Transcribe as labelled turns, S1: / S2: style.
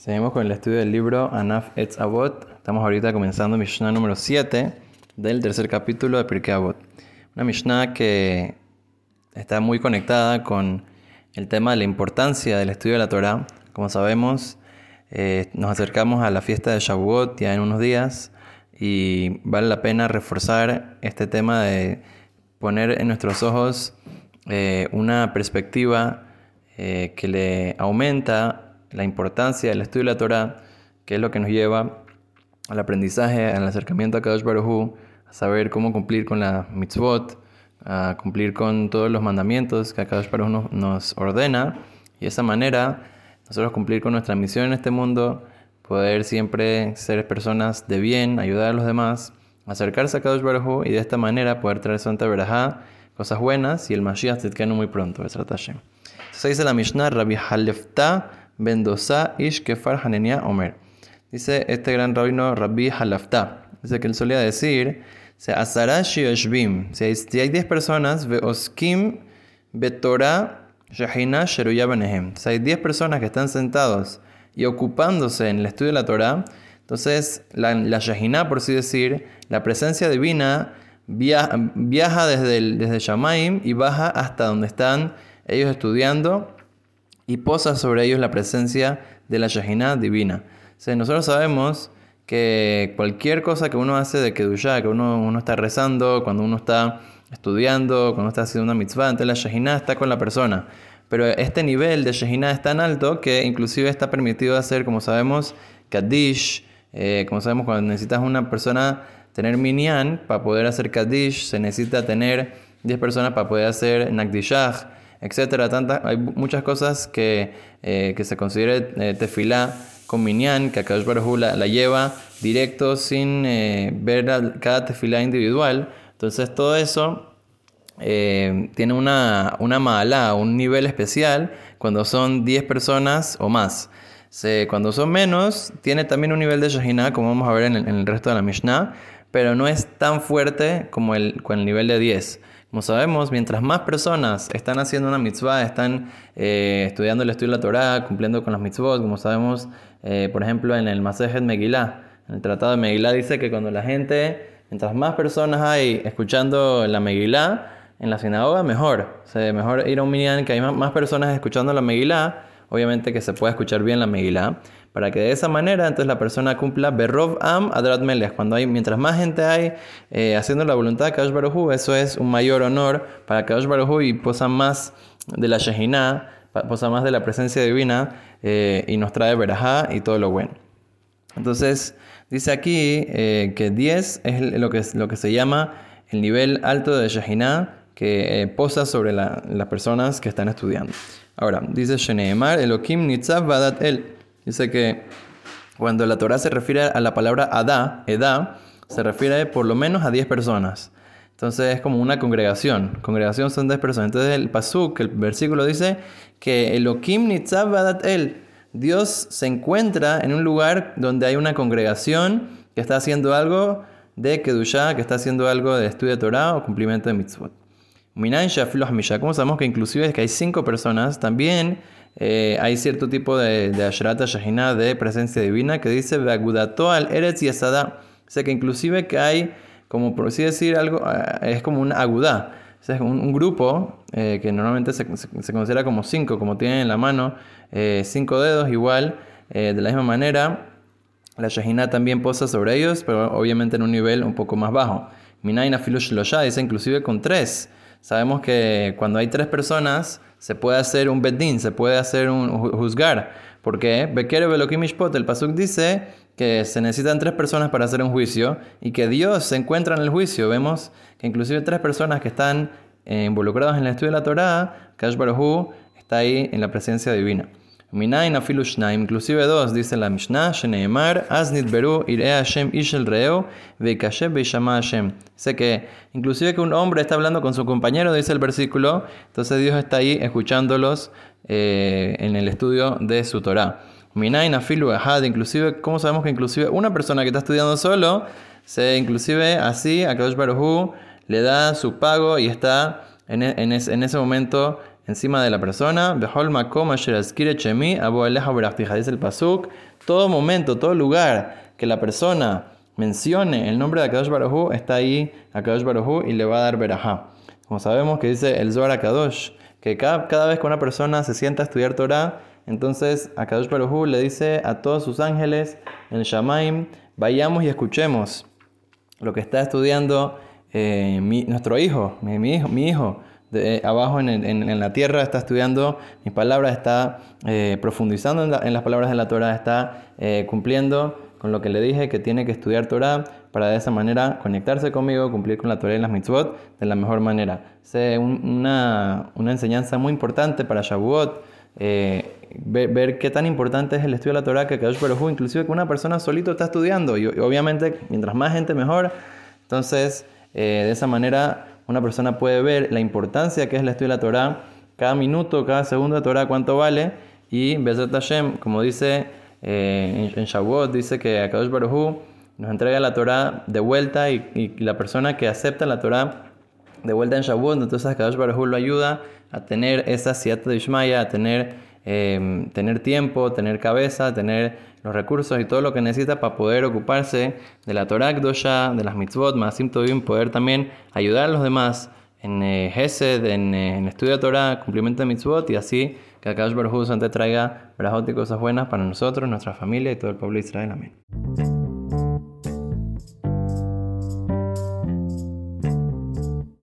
S1: Seguimos con el estudio del libro Anaf Etz Avot. Estamos ahorita comenzando Mishnah número 7 del tercer capítulo de Pirkei Avot. Una Mishnah que está muy conectada con el tema de la importancia del estudio de la Torah. Como sabemos, eh, nos acercamos a la fiesta de Shavuot ya en unos días y vale la pena reforzar este tema de poner en nuestros ojos eh, una perspectiva eh, que le aumenta la importancia del estudio de la Torah, que es lo que nos lleva al aprendizaje, al acercamiento a Kadosh Baruj a saber cómo cumplir con la mitzvot, a cumplir con todos los mandamientos que Kadosh Baruj nos ordena, y de esa manera nosotros cumplir con nuestra misión en este mundo, poder siempre ser personas de bien, ayudar a los demás, acercarse a Kadosh Baruj y de esta manera poder traer Santa Berajá, cosas buenas y el Mashiach te muy pronto, Entonces dice la Mishnah, Rabbi Halefta Bendosa Ish Kefar Hanenia Omer. Dice este gran rabino Rabbi Halafta. Dice que él solía decir: Si hay 10 personas, Veoskim Betorah Shahina Sheruya Benehem. Si hay 10 personas que están sentados y ocupándose en el estudio de la Torah, entonces la, la por así decir, la presencia divina, viaja, desde, el, desde Shamaim y baja hasta donde están ellos estudiando y posa sobre ellos la presencia de la Shejinah divina. nosotros sabemos que cualquier cosa que uno hace de Kedushá, que uno, uno está rezando, cuando uno está estudiando, cuando está haciendo una mitzvah, entonces la Shejinah está con la persona. Pero este nivel de Shejinah es tan alto que inclusive está permitido hacer, como sabemos, Kaddish, eh, como sabemos, cuando necesitas una persona tener minyan para poder hacer Kaddish, se necesita tener 10 personas para poder hacer Nakdishah etcétera. hay muchas cosas que, eh, que se considere eh, tefilá con minyan, que Akadosh Baruj la, la, lleva directo sin eh, ver cada tefilá individual. Entonces todo eso tiene una, una mala, un nivel especial cuando son 10 personas o más. cuando son menos, tiene también un nivel de Shahina, como vamos a ver en el, en el, resto de la Mishnah, pero no es tan fuerte como el, con el nivel de 10. Como sabemos, mientras más personas están haciendo una mitzvah, están eh, estudiando el estudio de la Torah, cumpliendo con las mitzvot, como sabemos, eh, por ejemplo, en el Masejet Megillah, en el Tratado de Megillah dice que cuando la gente, mientras más personas hay escuchando la Megillah, en la sinagoga, mejor. O sea, mejor ir a un minyan que hay más personas escuchando la Megillah, obviamente que se pueda escuchar bien la Megillah para que de esa manera entonces la persona cumpla Berrov Am Adrat Melech. Cuando hay, mientras más gente hay eh, haciendo la voluntad de Kadosh Baruj eso es un mayor honor para Kadosh Baruj y posa más de la Shehinah, posa más de la presencia divina eh, y nos trae Berajá y todo lo bueno. Entonces, dice aquí eh, que 10 es lo que, lo que se llama el nivel alto de Shehinah que posa sobre las personas que están estudiando. Ahora, dice Sheneemar, Elohim Nitzav Badat El. Dice que cuando la Torah se refiere a la palabra Adá, Edá, se refiere por lo menos a 10 personas. Entonces es como una congregación. Congregación son 10 personas. Entonces el pasuk, el versículo dice que Elohim nitzav badat el. Dios se encuentra en un lugar donde hay una congregación que está haciendo algo de Kedushá, que está haciendo algo de estudio de Torah o cumplimiento de mitzvot. Minayin Como sabemos que inclusive es que hay 5 personas, también eh, hay cierto tipo de, de Ashrata Shahina, de presencia divina, que dice Beagudato al Eretz y Asada. O sea que inclusive que hay, como por así decir, algo, eh, es como un agudá. O es un, grupo eh, que normalmente se, considera como cinco, como tienen en la mano cinco dedos, igual, de la misma manera. La Shahina también posa sobre ellos, pero obviamente en un nivel un poco más bajo. Minaina Filush dice inclusive con tres. Sabemos que cuando hay tres personas, se puede hacer un bedín, se puede hacer un juzgar. Porque Bekere Belokimishpot, el Pasuk dice que se necesitan tres personas para hacer un juicio y que Dios se encuentra en el juicio. Vemos que inclusive tres personas que están eh, involucradas en el estudio de la Torah, Kash Baruj está ahí en la presencia divina. Minain afilu inclusive dos, dice la Mishnah, Sheneemar, Asnit Beru, Ire Hashem Ishel Reo, Veikashem Beishama Hashem. Sé que inclusive que un hombre está hablando con su compañero, dice el versículo, entonces Dios está ahí escuchándolos eh, en el estudio de su Torah. Minain afilu ahad, inclusive, ¿cómo sabemos que inclusive una persona que está estudiando solo, se inclusive así a Kadosh Baruj le da su pago y está en, en ese momento encima de la persona. Dice el Pasuk, todo momento, todo lugar que la persona mencione el nombre de Akadosh Baruj está ahí Akadosh Baruj y le va a dar verajá. Como sabemos que dice el Zohar Akadosh, que cada, cada, vez que una persona se sienta a estudiar Torah, entonces Akadosh Baruj le dice a todos sus ángeles en Shamaim, vayamos y escuchemos lo que está estudiando eh, nuestro hijo, mi, hijo, mi hijo. De, eh, abajo en, en, la tierra está estudiando mis palabras, está eh, profundizando en, las palabras de la Torah, está cumpliendo con lo que le dije que tiene que estudiar Torah para de esa manera conectarse conmigo, cumplir con la Torah y las mitzvot de la mejor manera. Es una, una, enseñanza muy importante para Shavuot, eh, ver, qué tan importante es el estudio de la Torah que Kadosh Baruj inclusive que una persona solito está estudiando y, obviamente mientras más gente mejor. Entonces, eh, de esa manera una persona puede ver la importancia que es el estudio de la Torah, cada minuto, cada segundo de Torah cuánto vale y Bezat Hashem, como dice eh, en, Shavuot dice que Akadosh Baruj nos entrega la Torah de vuelta y, la persona que acepta la Torah de vuelta en Shavuot, entonces Akadosh Baruj lo ayuda a tener esa siata de Ishmaya, a tener, em, tener tiempo, tener cabeza, tener los recursos y todo lo que necesita para poder ocuparse de la Torah Kdosha, de las mitzvot, más Tovim, poder también ayudar a los demás en eh, Gesed, en, eh, en estudio de Torah, cumplimiento de mitzvot y así que Akash Baruj te traiga brajot y cosas buenas para nosotros, nuestra familia y todo el pueblo de Israel. Amén.